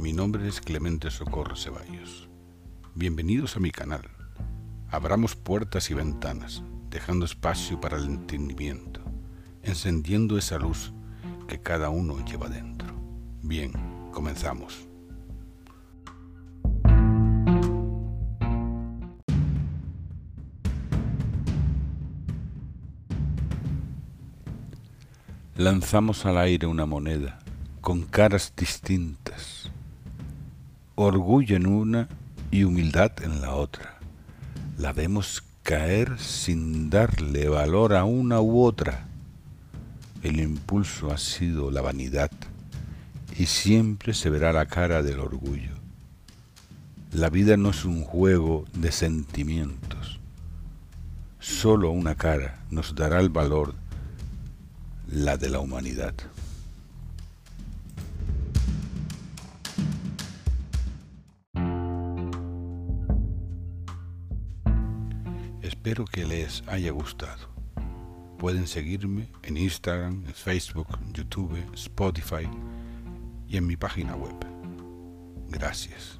mi nombre es Clemente Socorro Ceballos. Bienvenidos a mi canal. Abramos puertas y ventanas, dejando espacio para el entendimiento, encendiendo esa luz que cada uno lleva dentro. Bien, comenzamos. Lanzamos al aire una moneda con caras distintas, orgullo en una y humildad en la otra. La vemos caer sin darle valor a una u otra. El impulso ha sido la vanidad y siempre se verá la cara del orgullo. La vida no es un juego de sentimientos. Solo una cara nos dará el valor la de la humanidad. Espero que les haya gustado. Pueden seguirme en Instagram, Facebook, YouTube, Spotify y en mi página web. Gracias.